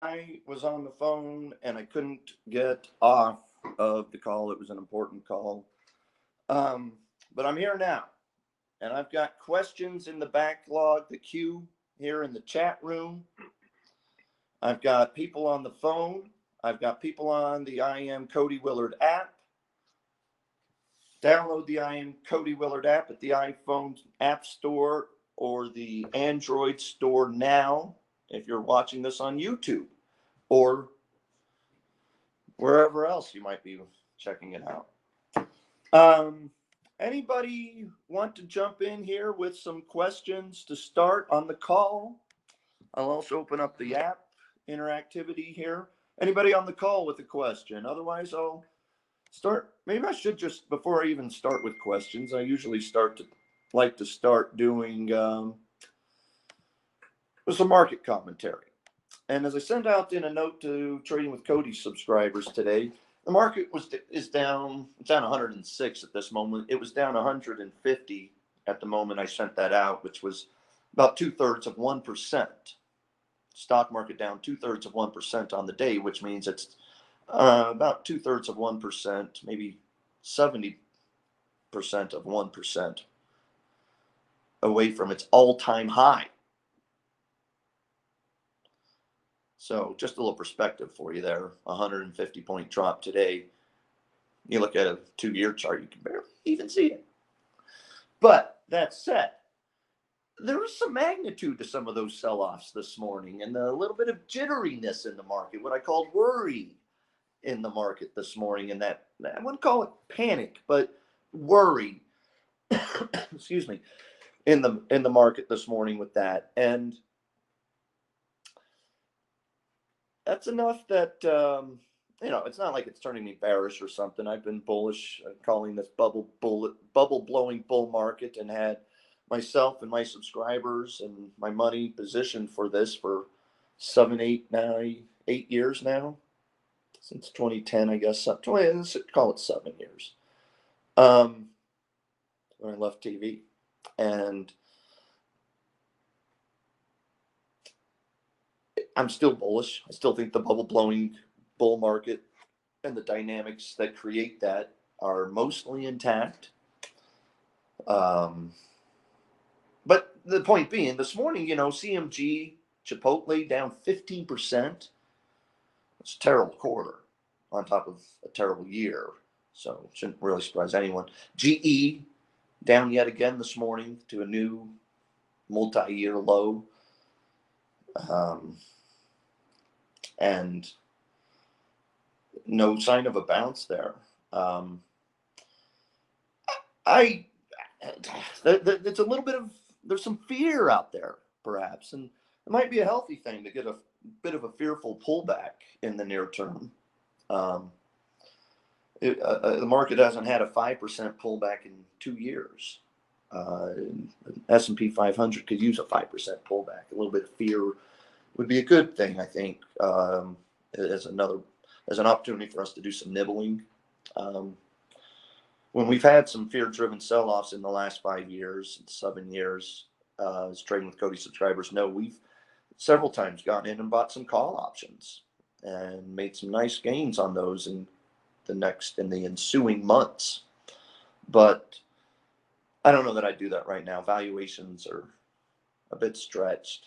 I was on the phone and I couldn't get off of the call. It was an important call. Um, but I'm here now. And I've got questions in the backlog, the queue here in the chat room. I've got people on the phone. I've got people on the I am Cody Willard app. Download the I am Cody Willard app at the iPhone App Store or the Android Store now if you're watching this on YouTube or wherever else you might be checking it out. Um, anybody want to jump in here with some questions to start on the call? I'll also open up the app interactivity here. Anybody on the call with a question? Otherwise, I'll start. Maybe I should just, before I even start with questions, I usually start to like to start doing um, with some market commentary. And as I sent out in a note to Trading with Cody subscribers today, the market was is down. Down 106 at this moment. It was down 150 at the moment I sent that out, which was about two thirds of one percent. Stock market down two thirds of one percent on the day, which means it's uh, about two thirds of one percent, maybe 70 percent of one percent away from its all-time high. So just a little perspective for you there. 150 point drop today. You look at a two year chart, you can barely even see it. But that said, there was some magnitude to some of those sell offs this morning and a little bit of jitteriness in the market, what I called worry in the market this morning. And that I wouldn't call it panic, but worry. Excuse me in the in the market this morning with that and that's enough that um, you know it's not like it's turning me bearish or something. I've been bullish, uh, calling this bubble bullet bubble blowing bull market, and had myself and my subscribers and my money positioned for this for seven, eight, nine, eight years now since 2010, I guess. 20, let's call it seven years. Um, when I left TV, and I'm still bullish. I still think the bubble blowing bull market and the dynamics that create that are mostly intact. Um, but the point being, this morning, you know, CMG, Chipotle down 15%. It's a terrible quarter on top of a terrible year. So shouldn't really surprise anyone. GE down yet again this morning to a new multi year low. Um, and no sign of a bounce there. Um, I, it's a little bit of there's some fear out there, perhaps, and it might be a healthy thing to get a bit of a fearful pullback in the near term. Um, it, uh, uh the market hasn't had a five percent pullback in two years. Uh, S and P 500 could use a five percent pullback. A little bit of fear would be a good thing, I think, um, as another as an opportunity for us to do some nibbling. Um, when we've had some fear-driven sell-offs in the last five years, seven years, uh, as trading with Cody subscribers know, we've several times gone in and bought some call options and made some nice gains on those in the next in the ensuing months. But I don't know that I'd do that right now. Valuations are a bit stretched.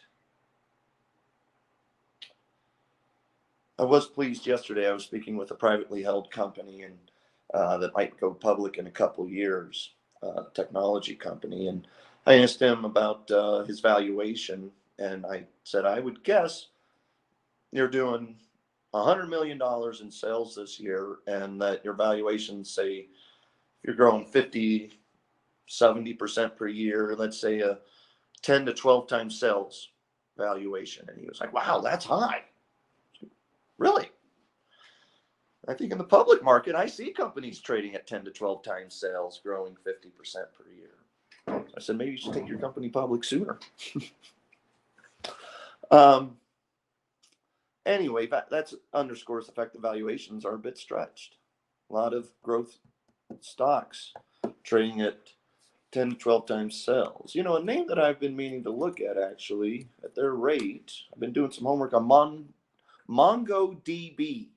I was pleased yesterday. I was speaking with a privately held company and uh, that might go public in a couple years, uh, technology company, and I asked him about uh, his valuation, and I said I would guess you're doing hundred million dollars in sales this year, and that your valuation, say, you're growing 50, 70 percent per year, let's say a 10 to 12 times sales valuation, and he was like, "Wow, that's high." Really? I think in the public market, I see companies trading at 10 to 12 times sales, growing 50% per year. I said, maybe you should take your company public sooner. um, anyway, that that's underscores the fact that valuations are a bit stretched. A lot of growth stocks trading at 10 to 12 times sales. You know, a name that I've been meaning to look at actually at their rate, I've been doing some homework on Mon MongoDB,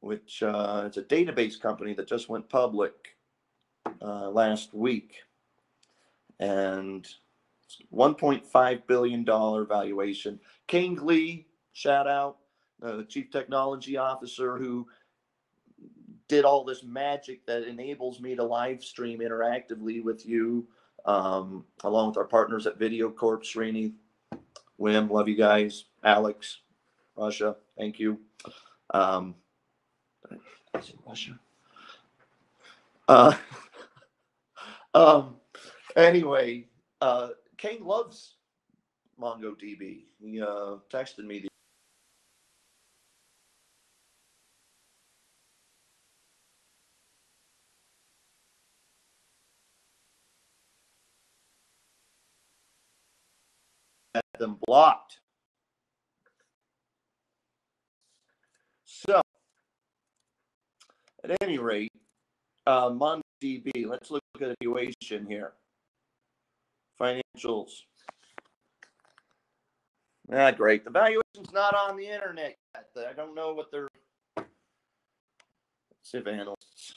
which uh, is a database company that just went public uh, last week. And $1.5 billion valuation. King Lee, shout out, uh, the chief technology officer who did all this magic that enables me to live stream interactively with you, um, along with our partners at Video Corp, Srini, Wim, love you guys, Alex, Russia, thank you. Um, is it Russia? Uh, um, anyway, uh, Kane loves MongoDB. He uh, texted me the them blocked. So, at any rate, uh, MongoDB, let's look at a valuation here. Financials. Ah, great. The valuation's not on the internet yet. I don't know what they're. Let's see if analysts.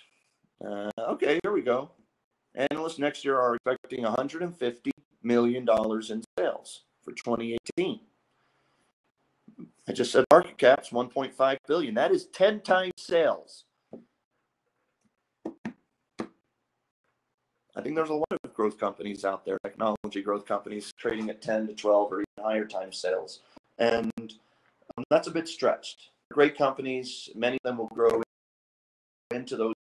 Uh, okay, here we go. Analysts next year are expecting 150 million dollars in sales for 2018. I just said market cap's 1.5 billion. That is 10 times sales. I think there's a lot of growth companies out there, technology growth companies trading at 10 to 12 or even higher times sales. And um, that's a bit stretched. Great companies, many of them will grow into those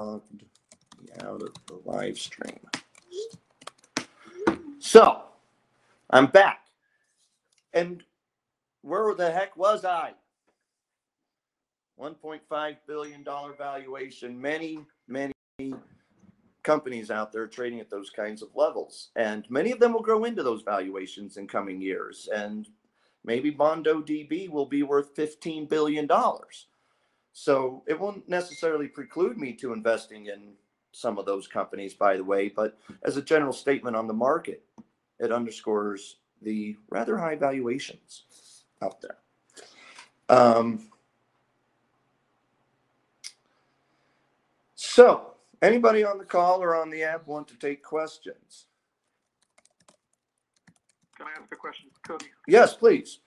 out of the live stream. So I'm back. And where the heck was I? $1.5 billion valuation. Many, many companies out there trading at those kinds of levels. And many of them will grow into those valuations in coming years. And maybe MongoDB will be worth $15 billion. So it won't necessarily preclude me to investing in some of those companies, by the way. But as a general statement on the market, it underscores the rather high valuations out there. Um, so, anybody on the call or on the app want to take questions? Can I ask a question, Cody? Yes, please.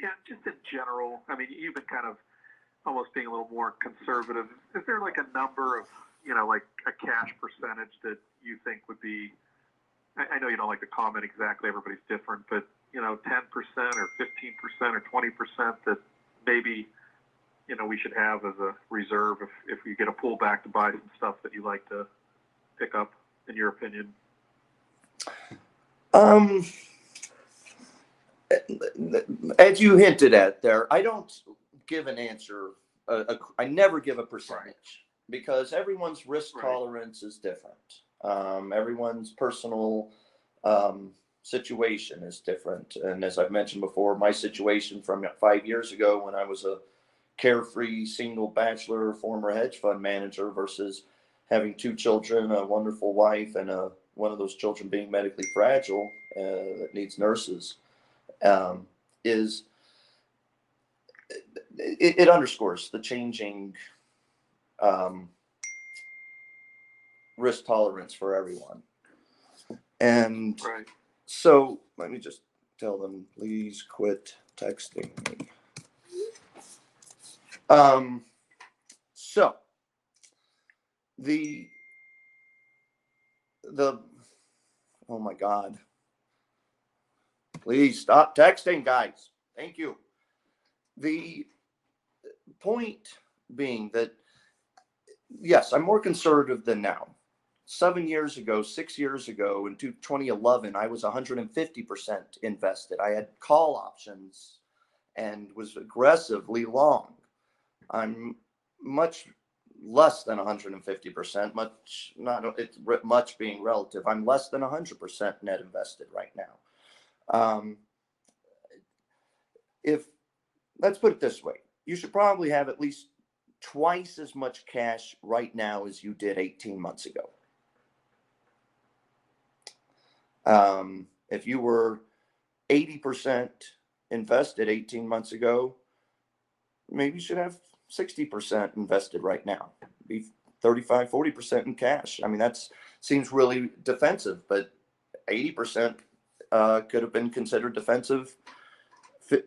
Yeah, just in general, I mean, you've been kind of almost being a little more conservative. Is there like a number of, you know, like a cash percentage that you think would be? I, I know you don't like to comment exactly. Everybody's different, but you know, 10% or 15% or 20% that maybe, you know, we should have as a reserve if, if we get a pullback to buy some stuff that you like to pick up, in your opinion? Um, eh, eh, eh, as you hinted at there, I don't give an answer. Uh, a, I never give a percentage because everyone's risk Right. tolerance is different. Um, everyone's personal um, situation is different. And as I've mentioned before, my situation from five years ago when I was a carefree single bachelor former hedge fund manager versus having two children, a wonderful wife, and a, one of those children being medically fragile uh, that needs nurses um, is it, it underscores the changing um, risk tolerance for everyone. And Right. so let me just tell them, please quit texting me. Um, so the the oh my god. Please stop texting, guys. Thank you. The point being that yes, I'm more conservative than now. Seven years ago, six years ago, in 2011, I was 150% invested. I had call options and was aggressively long. I'm much less than 150%, much not it's much being relative. I'm less than 100% net invested right now. Um, if let's put it this way, you should probably have at least twice as much cash right now as you did 18 months ago. Um, if you were 80% invested 18 months ago, maybe you should have 60% invested right now. Be 35, 40% in cash. I mean, that seems really defensive, but 80% uh, could have been considered defensive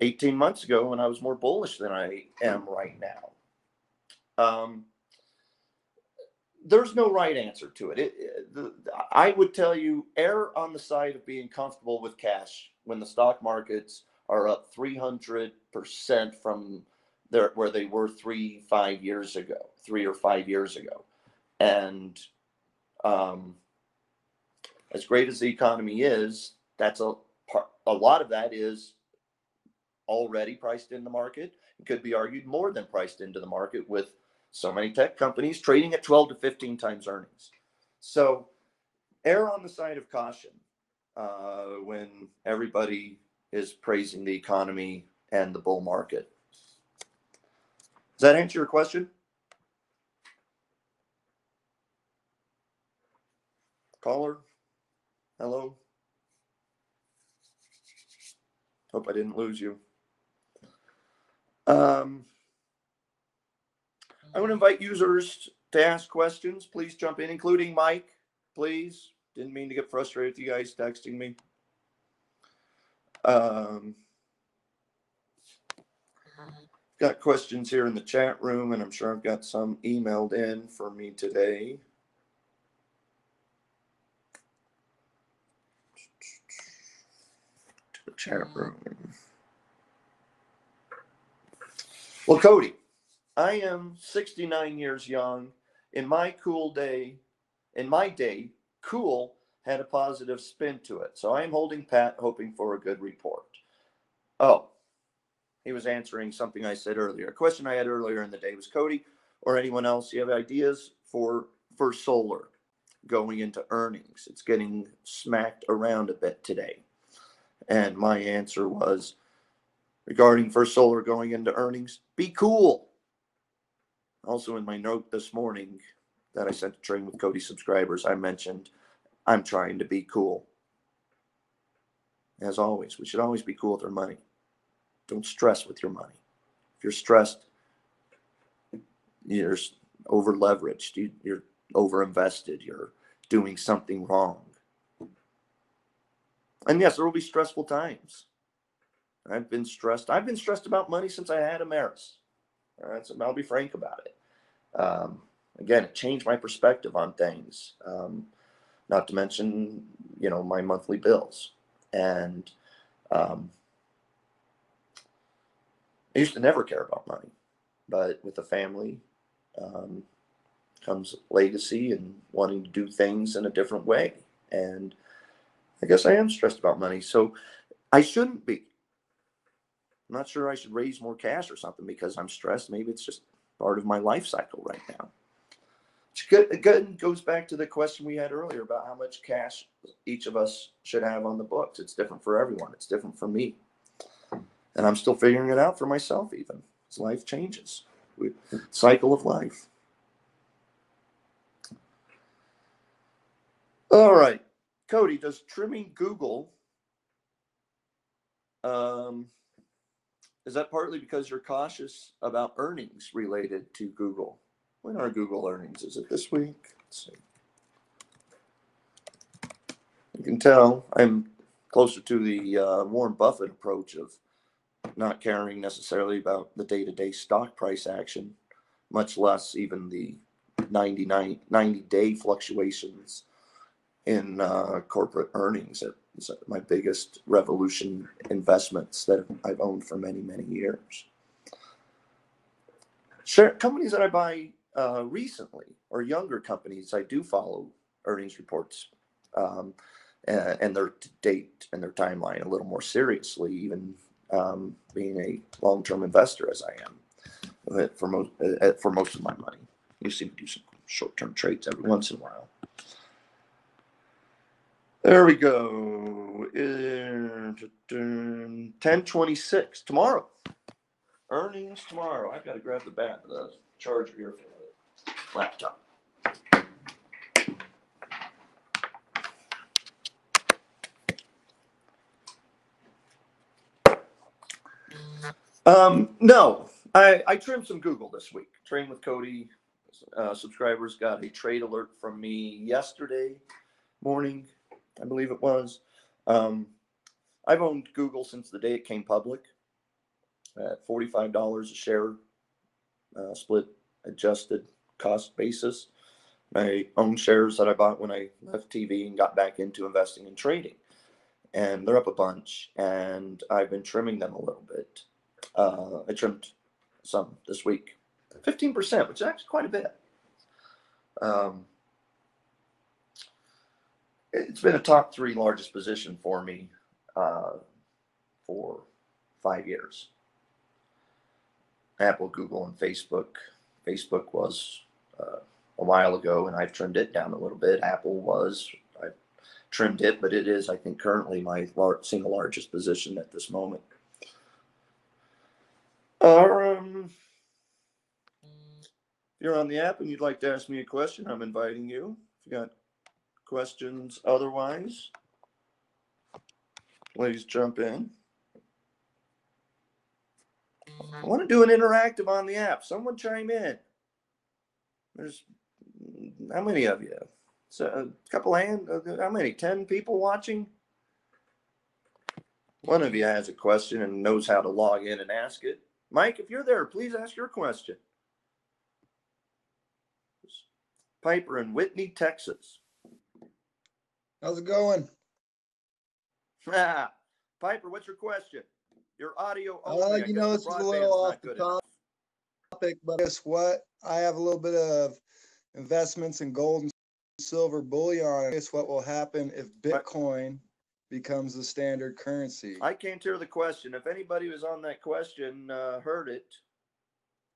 18 months ago when I was more bullish than I am right now. Um, there's no right answer to it. it, it the, I would tell you err on the side of being comfortable with cash when the stock markets are up 300% from there where they were three, five years ago, three or five years ago. And um, as great as the economy is, that's a part, a lot of that is already priced in the market. It could be argued more than priced into the market with so many tech companies trading at 12 to 15 times earnings. So err on the side of caution uh, when everybody is praising the economy and the bull market. Does that answer your question? Caller? Hello? Hope I didn't lose you. Um, I would invite users to ask questions. Please jump in, including Mike, please. Didn't mean to get frustrated with you guys texting me. Um, got questions here in the chat room, and I'm sure I've got some emailed in for me today. To the chat room. Well, Cody, I am 69 years young. In my cool day, in my day, cool had a positive spin to it. So I am holding pat, hoping for a good report. Oh, he was answering something I said earlier. A question I had earlier in the day was Cody or anyone else, you have ideas for First Solar going into earnings? It's getting smacked around a bit today. And my answer was regarding First Solar going into earnings, be cool. Also, in my note this morning that I sent to Train with Cody subscribers, I mentioned I'm trying to be cool. As always, we should always be cool with our money. Don't stress with your money. If you're stressed, you're over leveraged, you, you're over invested, you're doing something wrong. And yes, there will be stressful times. I've been stressed. I've been stressed about money since I had Ameris. All right, so I'll be frank about it. Um, again, it changed my perspective on things. Um, not to mention, you know, my monthly bills. And um, I used to never care about money, but with a family um, comes legacy and wanting to do things in a different way. And I guess I am stressed about money. So I shouldn't be. I'm not sure I should raise more cash or something because I'm stressed. Maybe it's just part of my life cycle right now. Which good, again goes back to the question we had earlier about how much cash each of us should have on the books. It's different for everyone. It's different for me, and I'm still figuring it out for myself. Even as life changes, we, cycle of life. All right, Cody, does trimming Google? Um, is that partly because you're cautious about earnings related to Google? When are Google earnings? Is it this week? Let's see. You can tell I'm closer to the uh, Warren Buffett approach of not caring necessarily about the day to day stock price action, much less even the 99, 90 day fluctuations in uh, corporate earnings. It's my biggest revolution investments that I've owned for many, many years. Share companies that I buy uh, recently or younger companies, I do follow earnings reports um, and, and, their date and their timeline a little more seriously, even um, being a long-term investor as I am uh, for most uh, for most of my money. You see me do some short-term trades every once in a while. There we go. Ten twenty-six tomorrow. Earnings tomorrow. I've got to grab the bat, the charger here for the laptop. Um, no, I, I trimmed some Google this week. Train with Cody. Uh, subscribers got a trade alert from me yesterday morning, I believe it was. Um, I've owned Google since the day it came public at $45 a share, uh, split adjusted cost basis. My own shares that I bought when I left TV and got back into investing and trading. And they're up a bunch, and I've been trimming them a little bit. Uh, I trimmed some this week, 15%, which is actually quite a bit. Um, it's been a top three largest position for me uh, for five years. Apple, Google, and Facebook. Facebook was uh, a while ago, and I've trimmed it down a little bit. Apple was I trimmed it, but it is, I think, currently my lar- single largest position at this moment. Um, if you're on the app and you'd like to ask me a question, I'm inviting you. If you got questions otherwise, please jump in. I want to do an interactive on the app. Someone chime in. There's how many of you? So a couple hand. uh, How many? Ten people watching. One of you has a question and knows how to log in and ask it. Mike, if you're there, please ask your question. Piper in Whitney, Texas. How's it going? Piper, what's your question? Your audio Uh, only. I you know, is a little off the enough. topic, but guess what? I have a little bit of investments in gold and silver bullion. Guess what will happen if? Bitcoin becomes the standard currency? I can't hear the question. If anybody was on that question, uh, heard it,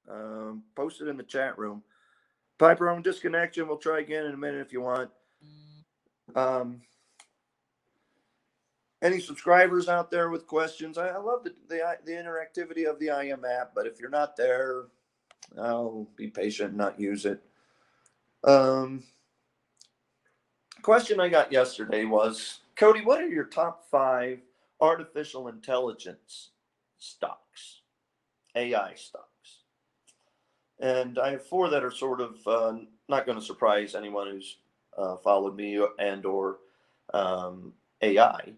um, post it in the chat room. Piper, I'm disconnection. We'll try again in a minute if you want. Um, any subscribers out there with questions? I, I love the, the the interactivity of the IM app, but if you're not there, I'll be patient and not use it. Um, question I got yesterday was Cody, what are your top five artificial intelligence stocks, AI stocks? And I have four that are sort of uh, not going to surprise anyone who's uh, followed me and or um, AI.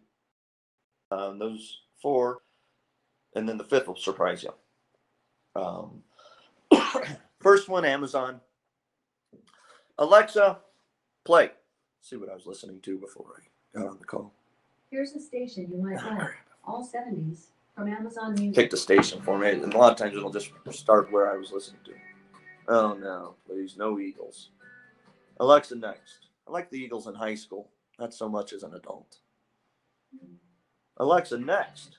Um, those four, and then the fifth will surprise you. Um, first one, Amazon. Alexa, play. see what I was listening to before I got on the call. Here's a station you might like, all seventies, from Amazon Music. Pick the station for me, and a lot of times it'll just start where I was listening to. Oh no, please, no Eagles. Alexa, next. I like the Eagles in high school, not so much as an adult. Alexa, next.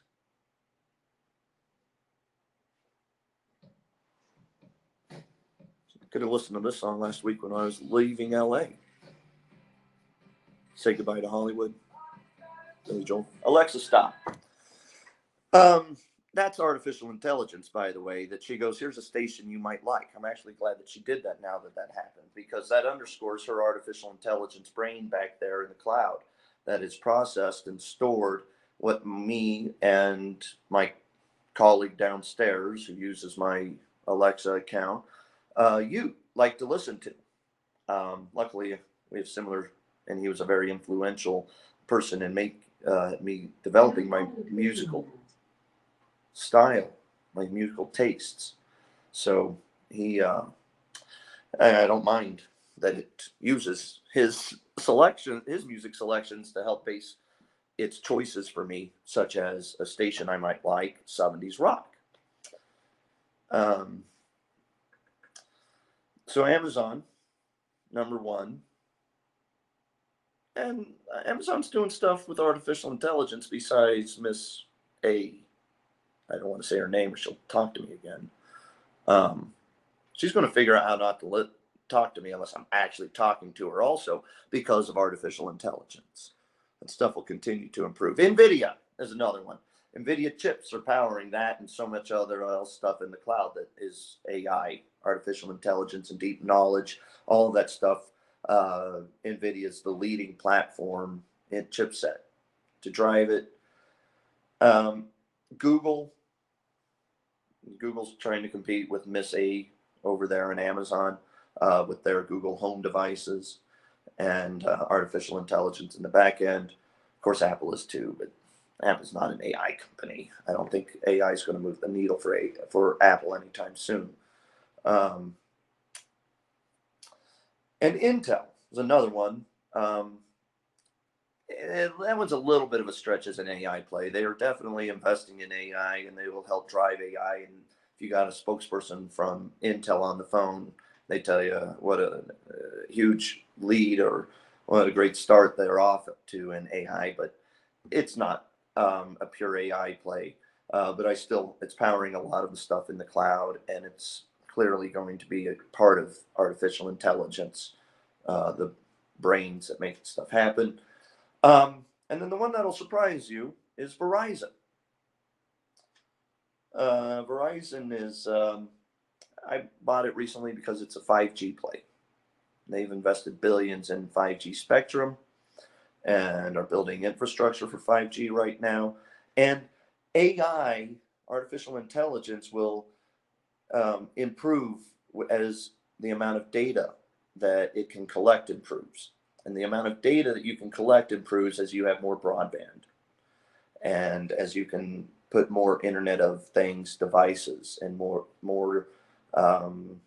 Could have listened to this song last week when I was leaving LA. Say goodbye to Hollywood. Joel. Alexa, stop. Um, that's artificial intelligence, by the way, that she goes, here's a station you might like. I'm actually glad that she did that now that that happened because that underscores her artificial intelligence brain back there in the cloud that is processed and stored what me and my colleague downstairs who uses my Alexa account, uh, you like to listen to. Um, luckily, we have similar, and he was a very influential person in make uh, me developing my musical style, my musical tastes. So he, uh, I don't mind that it uses his selection, his music selections to help base its choices for me, such as a station I might like, 70s rock. Um, so Amazon, number one. And Amazon's doing stuff with artificial intelligence besides Miss A. I don't want to say her name or she'll talk to me again. Um, she's going to figure out how not to let talk to me unless I'm actually talking to her also because of artificial intelligence. And stuff will continue to improve. NVIDIA is another one. NVIDIA chips are powering that and so much other else stuff in the cloud that is AI, artificial intelligence and deep knowledge, all of that stuff. Uh, NVIDIA is the leading platform in chipset to drive it. Um, Google, Google's trying to compete with Miss A over there on Amazon uh, with their Google Home devices and uh, artificial intelligence in the back end. Of course, Apple is too, but Apple's not an AI company. I don't think AI is going to move the needle for a, for Apple anytime soon. Um, and Intel is another one. Um, that one's a little bit of a stretch as an AI play. They are definitely investing in AI, and they will help drive AI. And if you got a spokesperson from Intel on the phone, they tell you what a, a huge lead or what a great start they're off to in AI. But it's not um, a pure AI play. Uh, but I still, it's powering a lot of the stuff in the cloud, and it's clearly going to be a part of artificial intelligence, uh, the brains that make stuff happen. Um, and then the one that'll surprise you is Verizon. Uh, Verizon is, um, I bought it recently because it's a 5G play. They've invested billions in 5G spectrum and are building infrastructure for 5G right now. And AI, artificial intelligence, will um, improve as the amount of data that it can collect improves. And the amount of data that you can collect improves as you have more broadband and as you can put more Internet of Things devices and more more um,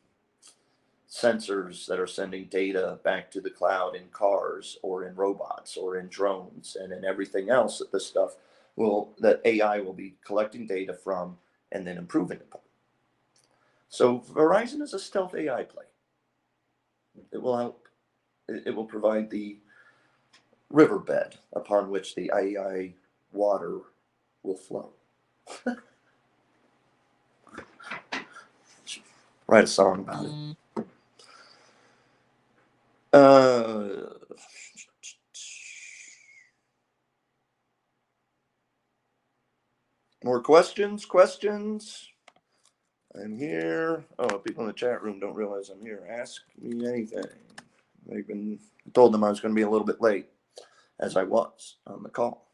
sensors that are sending data back to the cloud in cars or in robots or in drones and in everything else that this stuff will that AI will be collecting data from and then improving upon. So Verizon is a stealth AI play. It will help. It, will provide the riverbed upon which the AI water will flow. Write a song about it. Uh, more questions? Questions? I'm here. Oh, people in the chat room don't realize I'm here. Ask me anything. They've been told them I was going to be a little bit late, as I was on the call.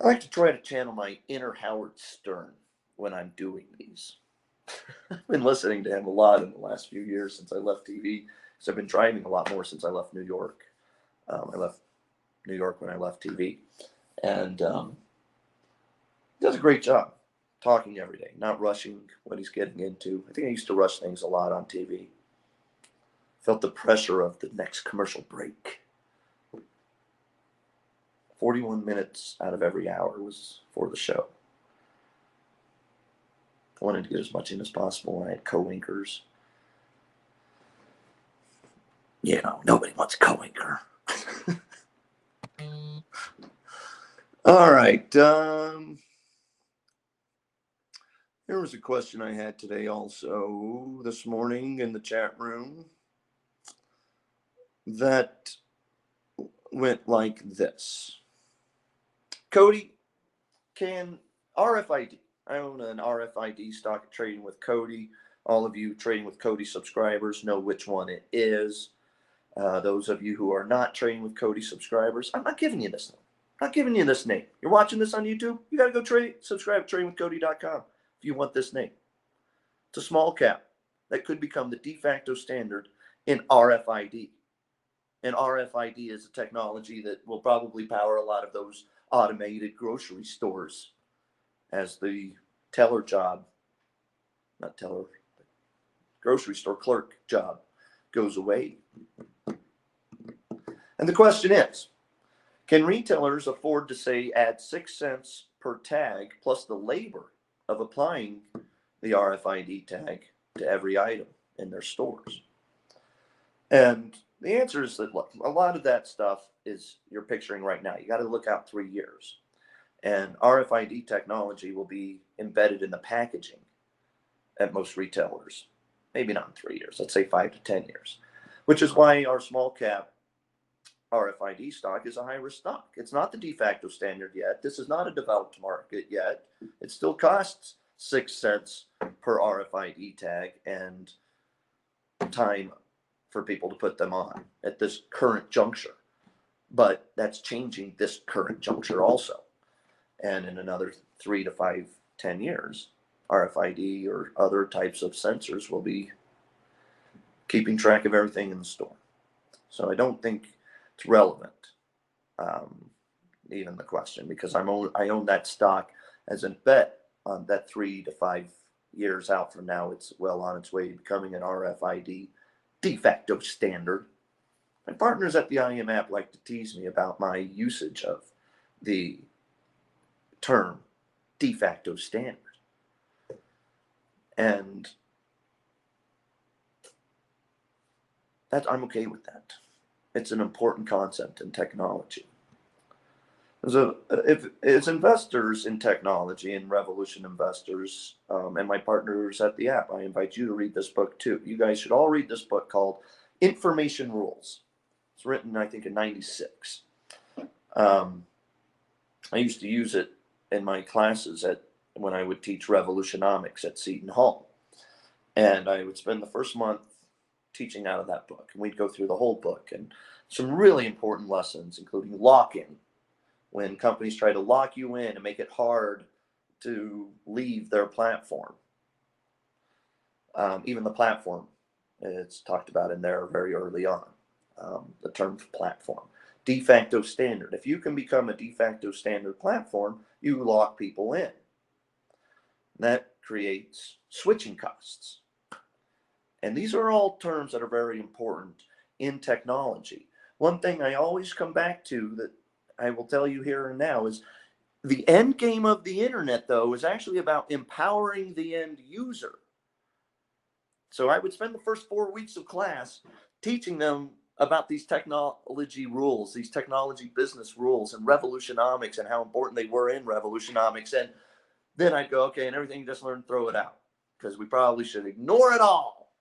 I like to try to channel my inner Howard Stern when I'm doing these. I've been listening to him a lot in the last few years since I left TV. Because I've been driving a lot more since I left New York. Um, I left New York when I left TV, and um, he does a great job talking every day, not rushing what he's getting into. I think I used to rush things a lot on TV. Felt the pressure of the next commercial break. 41 minutes out of every hour was for the show. I wanted to get as much in as possible. I had co-anchors. You know, nobody wants a co-anchor. All right. Um, here was a question I had today also this morning in the chat room that went like this. Cody, can RFID, I own an RFID stock trading with Cody. All of you trading with Cody subscribers know which one it is. Uh, those of you who are not trading with Cody subscribers, I'm not giving you this name. I'm not giving you this name. You're watching this on YouTube, you got to go trade, subscribe tradingwithcody.com if you want this name. It's a small cap that could become the de facto standard in RFID. And RFID is a technology that will probably power a lot of those automated grocery stores as the teller job, not teller, grocery store clerk job goes away. And the question is can retailers afford to say add six cents per tag plus the labor of applying the RFID tag to every item in their stores? And the answer is that look, a lot of that stuff is you're picturing right now. You got to look out three years. And RFID technology will be embedded in the packaging at most retailers maybe not in three years, let's say five to 10 years, which is why our small cap RFID stock is a high risk stock. It's not the de facto standard yet. This is not a developed market yet. It still costs six cents per RFID tag and time for people to put them on at this current juncture. But that's changing this current juncture also. And in another three to five, ten years, RFID or other types of sensors will be keeping track of everything in the store. So I don't think it's relevant, um, even the question, because I'm own, I own that stock as a bet on that three to five years out from now, it's well on its way to becoming an RFID de facto standard. My partners at the IM app like to tease me about my usage of the term de facto standard. And that I'm okay with that. It's an important concept in technology. So, if as investors in technology and Revolution investors, um, and my partners at the app, I invite you to read this book too. You guys should all read this book called Information Rules. It's written, I think, in '96. Um, I used to use it in my classes at when I would teach Revolutionomics at Seton Hall, and I would spend the first month teaching out of that book, and we'd go through the whole book and some really important lessons, including lock-in when companies try to lock you in and make it hard to leave their platform. Um, even the platform, it's talked about in there very early on, um, the term platform. De facto standard. If you can become a de facto standard platform, you lock people in. That creates switching costs. And these are all terms that are very important in technology. One thing I always come back to that I will tell you here and now is the end game of the internet, though, is actually about empowering the end user. So I would spend the first four weeks of class teaching them about these technology rules, these technology business rules, and revolutionomics and how important they were in revolutionomics. And then I'd go, okay, and everything you just learned, throw it out because we probably should ignore it all.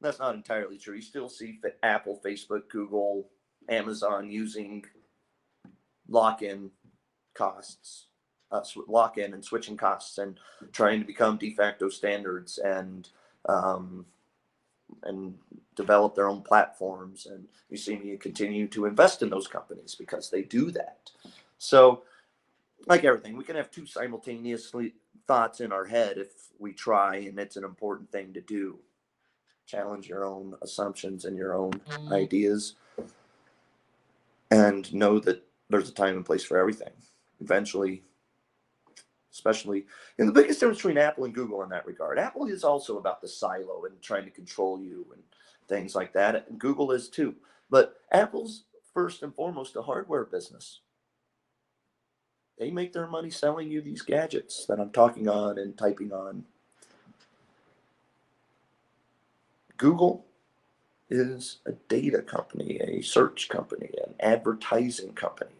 That's not entirely true. You still see Apple, Facebook, Google, Amazon using lock-in costs, uh, sw- lock-in and switching costs, and trying to become de facto standards and um, and develop their own platforms. And you see me continue to invest in those companies because they do that. So, like everything, we can have two simultaneously thoughts in our head if we try, and it's an important thing to do. Challenge your own assumptions and your own ideas, and know that there's a time and place for everything. Eventually, especially, and the biggest difference between Apple and Google in that regard, Apple is also about the silo and trying to control you and things like that. And Google is too. But Apple's first and foremost a hardware business. They make their money selling you these gadgets that I'm talking on and typing on. Google is a data company, a search company, an advertising company.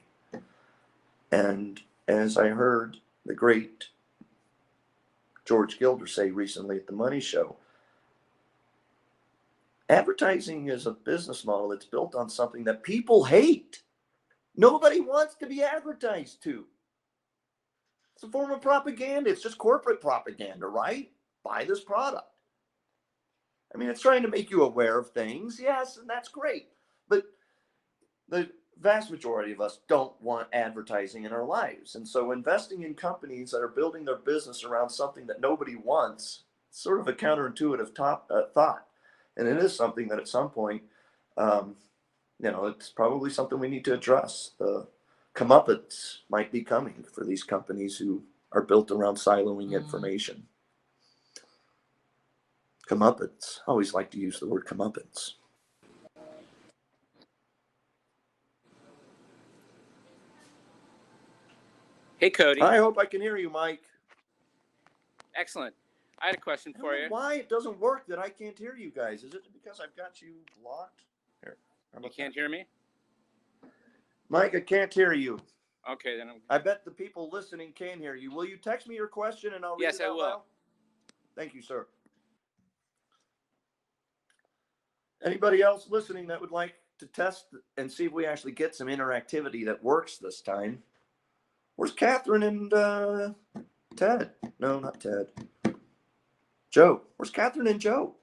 And as I heard the great George Gilder say recently at the Money Show, advertising is a business model that's built on something that people hate. Nobody wants to be advertised to. It's a form of propaganda. It's just corporate propaganda, right? Buy this product. I mean, it's trying to make you aware of things, yes, and that's great. But the vast majority of us don't want advertising in our lives. And so investing in companies that are building their business around something that nobody wants, sort of a counterintuitive top, uh, thought. And it is something that at some point, um, you know, it's probably something we need to address. The comeuppance might be coming for these companies who are built around siloing information. Comeuppance. I always like to use the word comeuppance. Hey, Cody. I hope I can hear you, Mike. Excellent. I had a question for you. why it doesn't work that I can't hear you guys. Is it because I've got you blocked? Here. You can't that? hear me? Mike, I can't hear you. Okay, then. I'm- I bet the people listening can hear you. Will you text me your question and I'll read Yes, it I will. loud? Thank you, sir. Anybody else listening that would like to test and see if we actually get some interactivity that works this time? Where's Catherine and uh, Ted? No, not Ted. Joe. Where's Catherine and Joe?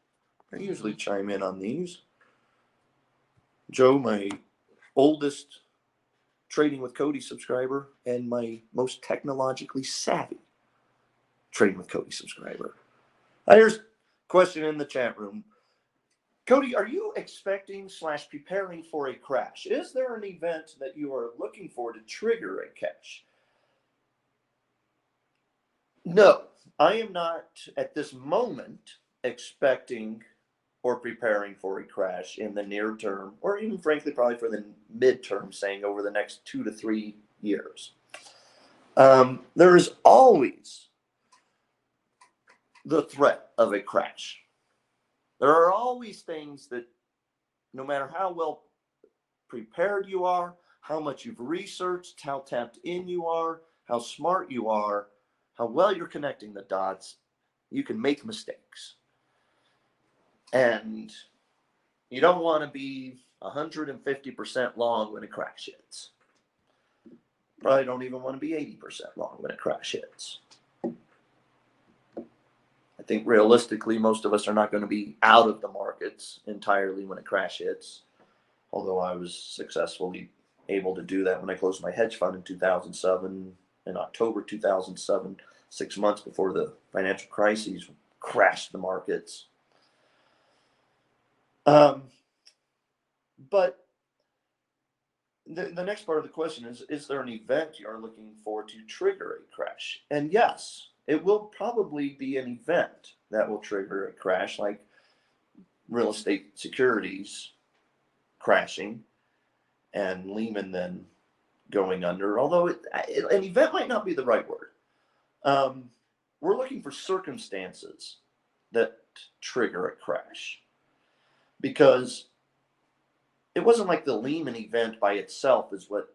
I usually chime in on these. Joe, my oldest trading with Cody subscriber and my most technologically savvy trading with Cody subscriber. Uh, here's a question in the chat room. Cody, are you expecting slash preparing for a crash? Is there an event that you are looking for to trigger a crash? No, I am not at this moment expecting or preparing for a crash in the near term, or even frankly, probably for the midterm, saying over the next two to three years. Um, there is always the threat of a crash. There are always things that, no matter how well prepared you are, how much you've researched, how tapped in you are, how smart you are, how well you're connecting the dots, you can make mistakes. And you don't want to be 150% long when a crash hits. Probably don't even want to be 80% long when a crash hits. I think realistically, most of us are not going to be out of the markets entirely when a crash hits. Although I was successfully able to do that when I closed my hedge fund in 2007, in October 2007, six months before the financial crises crashed the markets. Um, but the, the next part of the question is Is there an event you are looking for to trigger a crash? And yes, it will probably be an event that will trigger a crash, like real estate securities crashing and Lehman then going under. Although it, it, an event might not be the right word. Um, we're looking for circumstances that trigger a crash because it wasn't like the Lehman event by itself is what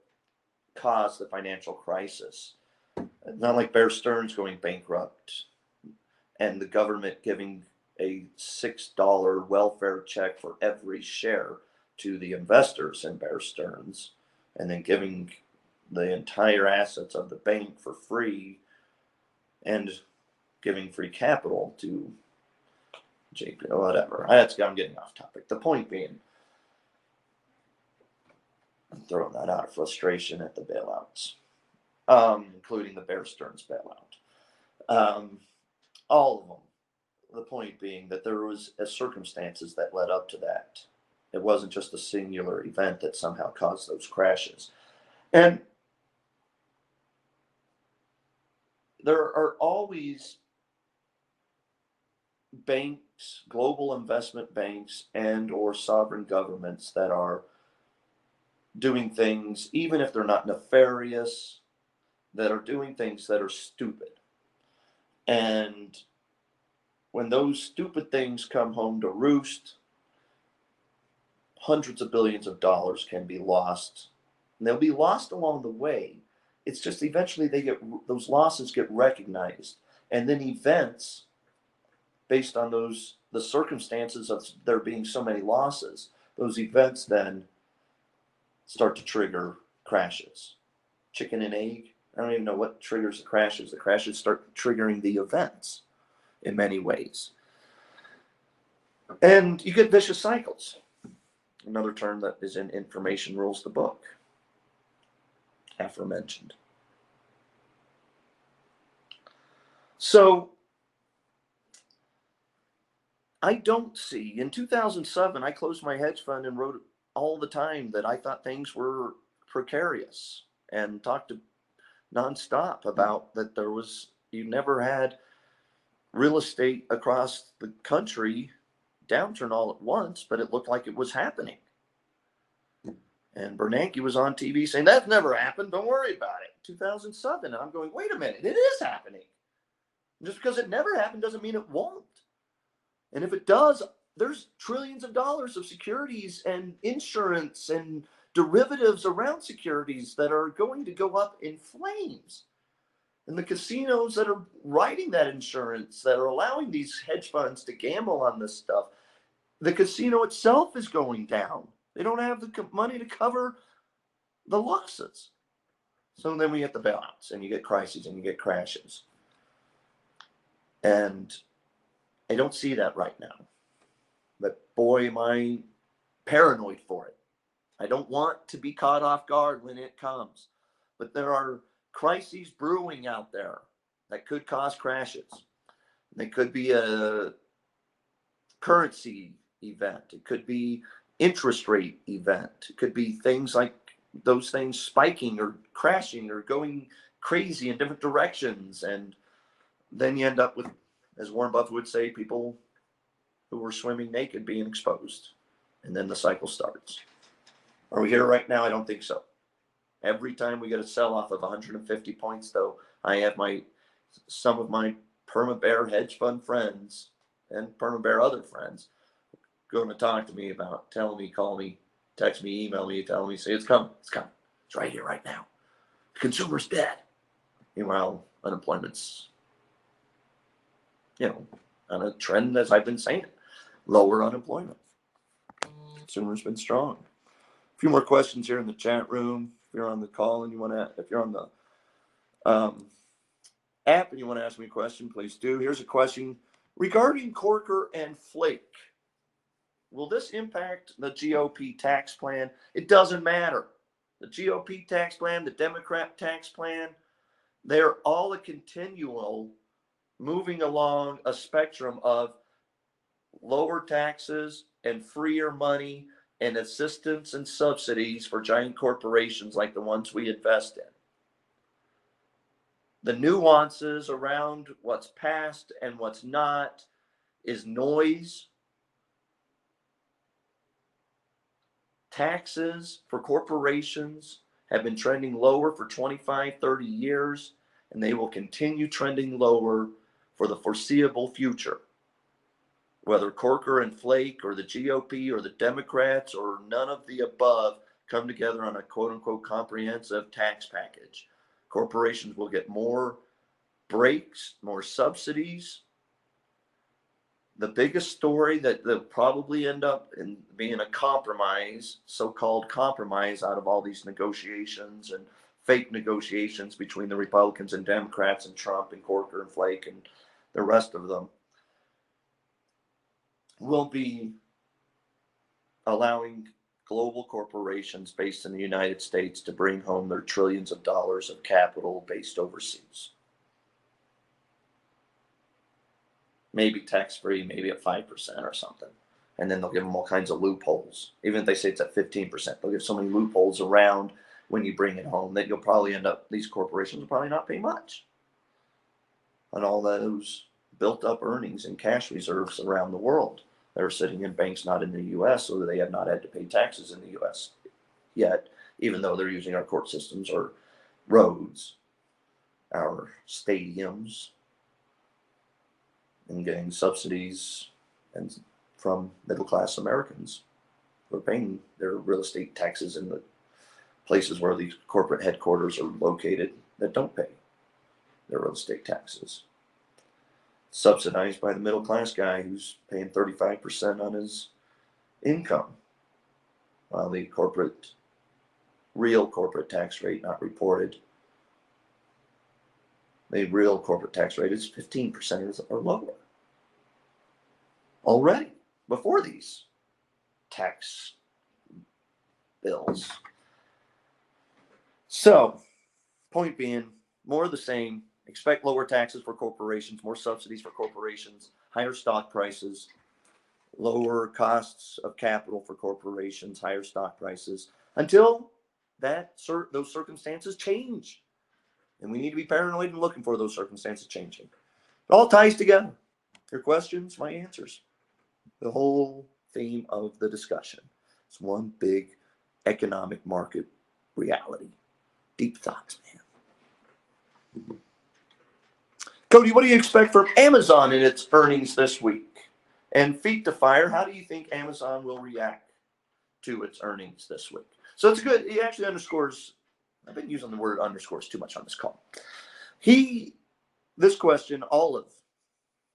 caused the financial crisis. Not like Bear Stearns going bankrupt and the government giving a $6 welfare check for every share to the investors in Bear Stearns and then giving the entire assets of the bank for free and giving free capital to JP, whatever. That's I'm getting off topic. The point being, I'm throwing that out of frustration at the bailouts, um, including the Bear Stearns bailout. Um, all of them. The point being that there was circumstances that led up to that. It wasn't just a singular event that somehow caused those crashes. And there are always banks, global investment banks and or sovereign governments that are doing things even if they're not nefarious that are doing things that are stupid. And when those stupid things come home to roost, hundreds of billions of dollars can be lost. And they'll be lost along the way. It's just eventually they get those losses get recognized. And then events based on those the circumstances of there being so many losses, those events then start to trigger crashes. Chicken and egg. I don't even know what triggers the crashes. The crashes start triggering the events in many ways. And you get vicious cycles. Another term that is in information rules the book. Aforementioned. So I don't see in 2007, I closed my hedge fund and wrote all the time that I thought things were precarious and talked to nonstop about that there was, you never had real estate across the country downturn all at once, but it looked like it was happening. And Bernanke was on TV saying, That's never happened. Don't worry about it. 2007. And I'm going, Wait a minute. It is happening. Just because it never happened doesn't mean it won't. And if it does, there's trillions of dollars of securities and insurance and derivatives around securities that are going to go up in flames. And the casinos that are writing that insurance, that are allowing these hedge funds to gamble on this stuff, the casino itself is going down. They don't have the money to cover the losses. So then we get the bailouts and you get crises and you get crashes. And I don't see that right now. But boy, am I paranoid for it. I don't want to be caught off guard when it comes. But there are crises brewing out there that could cause crashes. They could be a currency event. It could be interest rate event. It could be things like those things spiking or crashing or going crazy in different directions. And then you end up with, as Warren Buffett would say, people who are swimming naked being exposed. And then the cycle starts. Are we here right now? I don't think so. Every time we get a sell off of 150 points, though, I have my some of my perma bear hedge fund friends and perma bear other friends going to talk to me about telling me, call me, text me, email me, tell me, say it's coming, it's coming, it's right here, right now. The consumer's dead. Meanwhile, unemployment's, you know, on a trend as I've been saying, lower unemployment. Consumer's been strong. A few more questions here in the chat room. If you're on the call and you want to, if you're on the um, app and you want to ask me a question, please do. Here's a question regarding Corker and Flake. Will this impact the GOP tax plan? It doesn't matter. The GOP tax plan, the Democrat tax plan, they're all a continual moving along a spectrum of lower taxes and freer money and assistance and subsidies for giant corporations like the ones we invest in. The nuances around what's passed and what's not is noise taxes for corporations have been trending lower for 25, 30 years, and they will continue trending lower for the foreseeable future. Whether Corker and Flake or the GOP or the Democrats or none of the above come together on a quote unquote comprehensive tax package, corporations will get more breaks, more subsidies, the biggest story that will probably end up in being a compromise, so-called compromise out of all these negotiations and fake negotiations between the Republicans and Democrats and Trump and Corker and Flake and the rest of them will be allowing global corporations based in the United States to bring home their trillions of dollars of capital based overseas. Maybe tax free, maybe at five percent or something. And then they'll give them all kinds of loopholes. Even if they say it's at fifteen percent, they'll give so many loopholes around when you bring it home that you'll probably end up these corporations will probably not pay much on all those built up earnings and cash reserves around the world that are sitting in banks not in the US so that they have not had to pay taxes in the US yet, even though they're using our court systems or roads, our stadiums, and getting subsidies and from middle class Americans who are paying their real estate taxes in the places where these corporate headquarters are located that don't pay their real estate taxes. Subsidized by the middle class guy who's paying 35% on his income, while the corporate, real corporate tax rate, not reported, the real corporate tax rate is 15% or lower already before these tax bills. So, point being, more of the same. Expect lower taxes for corporations, more subsidies for corporations, higher stock prices, lower costs of capital for corporations, higher stock prices until that those circumstances change. And we need to be paranoid and looking for those circumstances changing. It all ties together. Your questions, my answers. The whole theme of the discussion. It's one big economic market reality. Deep thoughts, man. Cody, what do you expect from Amazon in its earnings this week? And feet to fire, how do you think Amazon will react to its earnings this week? So it's good. He actually underscores I've been using the word underscores too much on this call. He, this question, Olive,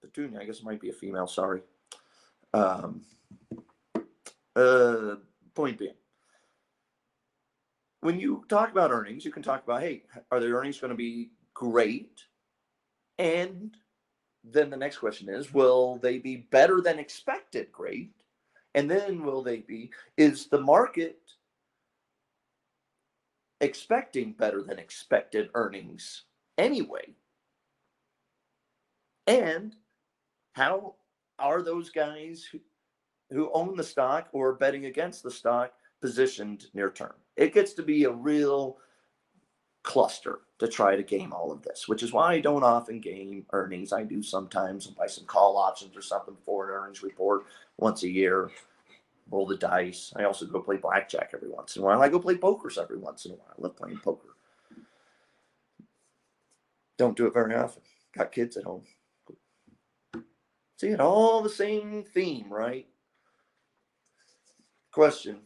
Petunia, I guess it might be a female, sorry. Um, Uh, point being, when you talk about earnings, you can talk about, hey, are the earnings going to be great? And then the next question is, will they be better than expected? Great. And then will they be, is the market expecting better than expected earnings anyway? And how are those guys who, who own the stock or betting against the stock positioned near term? It gets to be a real cluster to try to game all of this, which is why I don't often game earnings. I do sometimes buy some call options or something for an earnings report once a year, roll the dice. I also go play blackjack every once in a while. I go play pokers every once in a while. I love playing poker. Don't do it very often. Got kids at home. See, it all the same theme, right? Question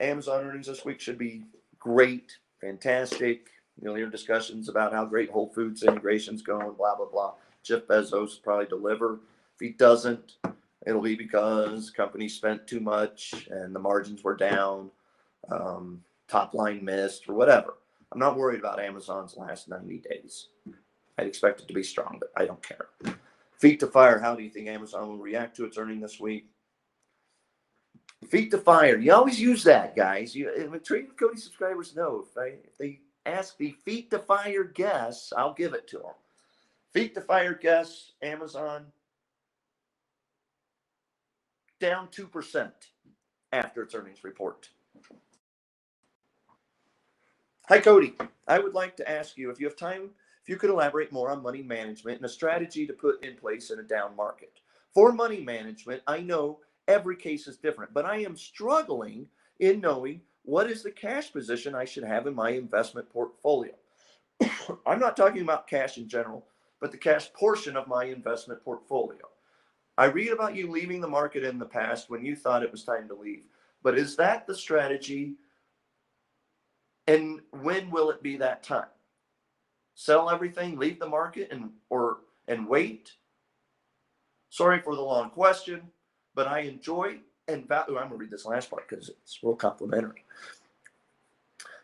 Amazon earnings this week should be great, fantastic. You'll hear discussions about how great Whole Foods integration's going, blah, blah, blah. Jeff Bezos probably deliver. If he doesn't, it'll be because company spent too much and the margins were down, um, top line missed, or whatever. I'm not worried about Amazon's last 90 days. I'd expect it to be strong, but I don't care. Feet to fire. How do you think Amazon will react to its earning this week? Feet to fire. You always use that, guys. You with Cody subscribers know if, I, if they ask the feet to fire guess, I'll give it to them. Feet to fire guess. Amazon down two percent after its earnings report. Hi, Cody. I would like to ask you if you have time, if you could elaborate more on money management and a strategy to put in place in a down market. For money management, I know every case is different, but I am struggling in knowing what is the cash position I should have in my investment portfolio. I'm not talking about cash in general, but the cash portion of my investment portfolio. I read about you leaving the market in the past when you thought it was time to leave, but is that the strategy? And when will it be that time? Sell everything, leave the market, and or and wait. Sorry for the long question, but I enjoy and value. I'm gonna read this last part because it's real complimentary.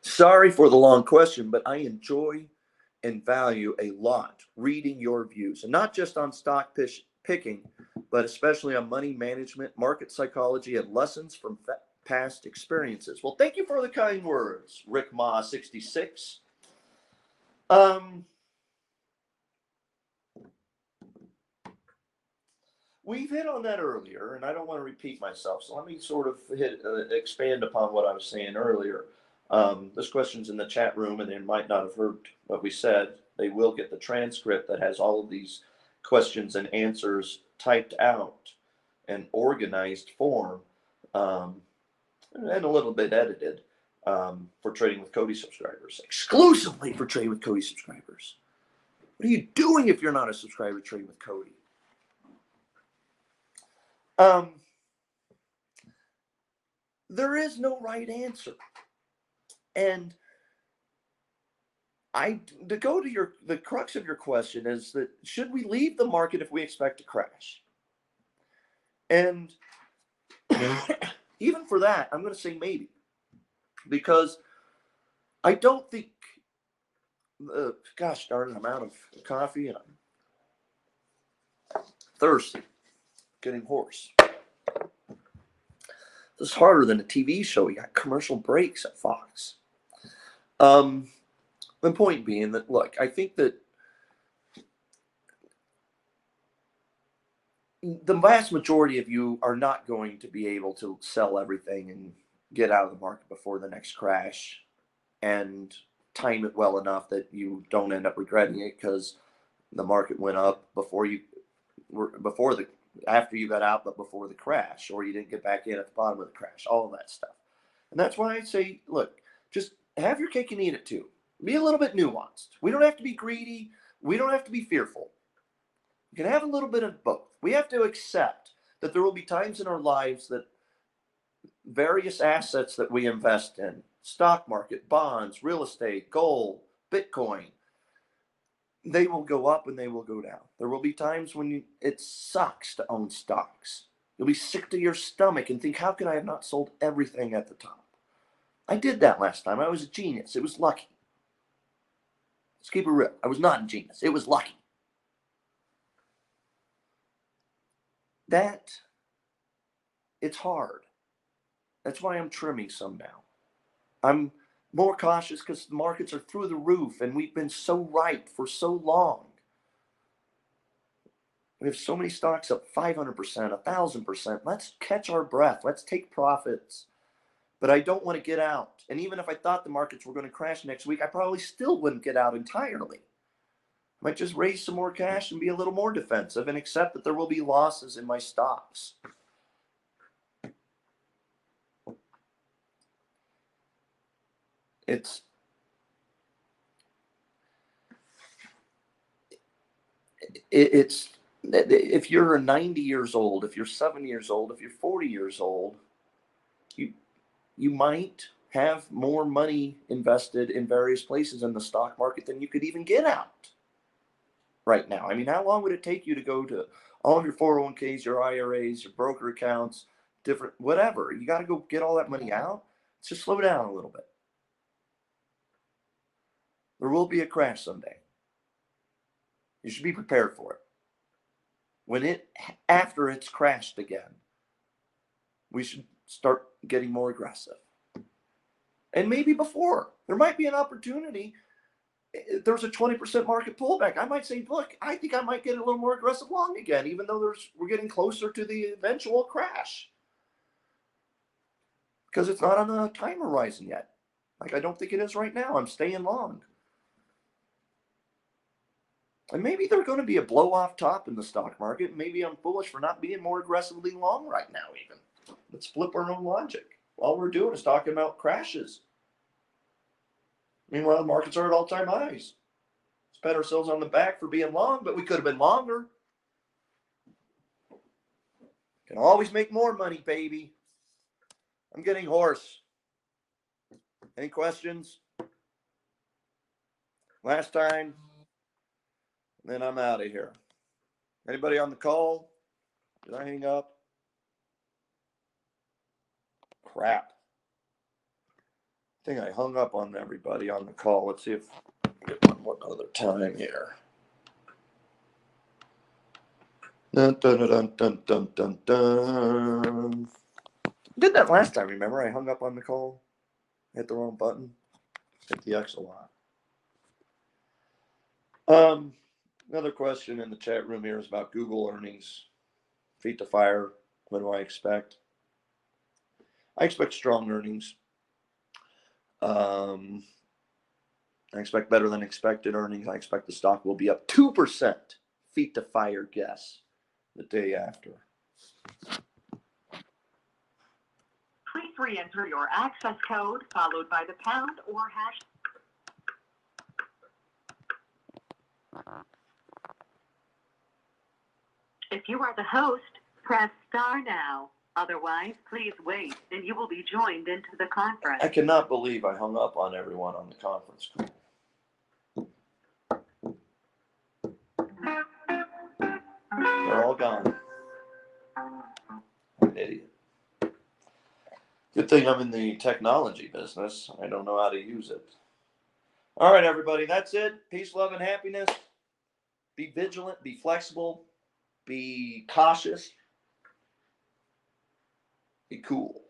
Sorry for the long question, but I enjoy and value a lot reading your views, and not just on stock picking, but especially on money management, market psychology, and lessons from fa- past experiences. Well, thank you for the kind words, Rick Ma 66. Um, we've hit on that earlier, and I don't want to repeat myself. So let me sort of hit uh, expand upon what I was saying earlier. Um, this question's in the chat room, and they might not have heard what we said. They will get the transcript that has all of these questions and answers typed out and organized form, um, and a little bit edited um, for trading with Cody subscribers, exclusively for trading with Cody subscribers. What are you doing if you're not a subscriber trading with Cody? Um, there is no right answer. And I to go to your the crux of your question is that should we leave the market if we expect to crash? And even for that, I'm going to say maybe because I don't think. Uh, gosh darn it! I'm out of coffee and I'm thirsty, getting hoarse. This is harder than a TV show. You got commercial breaks at Fox. Um, the point being that look, I think that the vast majority of you are not going to be able to sell everything and get out of the market before the next crash and time it well enough that you don't end up regretting it because the market went up before you were before the after you got out but before the crash or you didn't get back in at the bottom of the crash all of that stuff. And that's why i say look just have your cake and eat it too. Be a little bit nuanced. We don't have to be greedy. We don't have to be fearful. You can have a little bit of both. We have to accept that there will be times in our lives that various assets that we invest in stock market bonds real estate gold bitcoin they will go up and they will go down there will be times when you, it sucks to own stocks You'll be sick to your stomach and think, how could I have not sold everything at the top? I did that last time. I was a genius. It was lucky. Let's keep it real. I was not a genius. It was lucky. That, it's hard. That's why I'm trimming some now. I'm more cautious because the markets are through the roof and we've been so right for so long. We have so many stocks up 500%, 1000%. Let's catch our breath. Let's take profits. But I don't want to get out. And even if I thought the markets were going to crash next week, I probably still wouldn't get out entirely. I might just raise some more cash and be a little more defensive and accept that there will be losses in my stocks. It's it's if you're 90 years old, if you're 70 years old, if you're 40 years old, you you might have more money invested in various places in the stock market than you could even get out right now. I mean, how long would it take you to go to all of your 401ks, your IRAs, your broker accounts, different whatever? You got to go get all that money out. Just slow down a little bit. There will be a crash someday. You should be prepared for it. When it after it's crashed again, we should start getting more aggressive. And maybe before there might be an opportunity. There's a 20% market pullback. I might say, look, I think I might get a little more aggressive long again, even though there's we're getting closer to the eventual crash. Because it's not on the time horizon yet. Like I don't think it is right now. I'm staying long. And maybe there's going to be a blow off top in the stock market. Maybe I'm foolish for not being more aggressively long right now, even. Let's flip our own logic. All we're doing is talking about crashes. Meanwhile, the markets are at all time highs. Let's pat ourselves on the back for being long, but we could have been longer. Can always make more money, baby. I'm getting hoarse. Any questions? Last time, then I'm out of here. Anybody on the call? Did I hang up? Crap. I think I hung up on everybody on the call. Let's see if get one more other time here. Dun, dun, dun, dun, dun, dun, dun. Did that last time, remember? I hung up on the call, hit the wrong button, hit the X a lot. Um, Another question in the chat room here is about Google earnings. Feet to fire. What do I expect? I expect strong earnings. Um, I expect better than expected earnings. I expect the stock will be up 2%. Feet to fire guess the day after. Please re-enter your access code followed by the pound or hash. If you are the host, press star now. Otherwise, please wait and you will be joined into the conference. I cannot believe I hung up on everyone on the conference call. They're all gone. I'm an idiot. Good thing I'm in the technology business. I don't know how to use it. All right, everybody, that's it. Peace, love, and happiness. Be vigilant, be flexible, be cautious, be cool.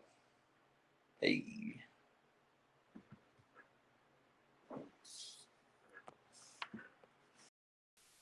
Hey.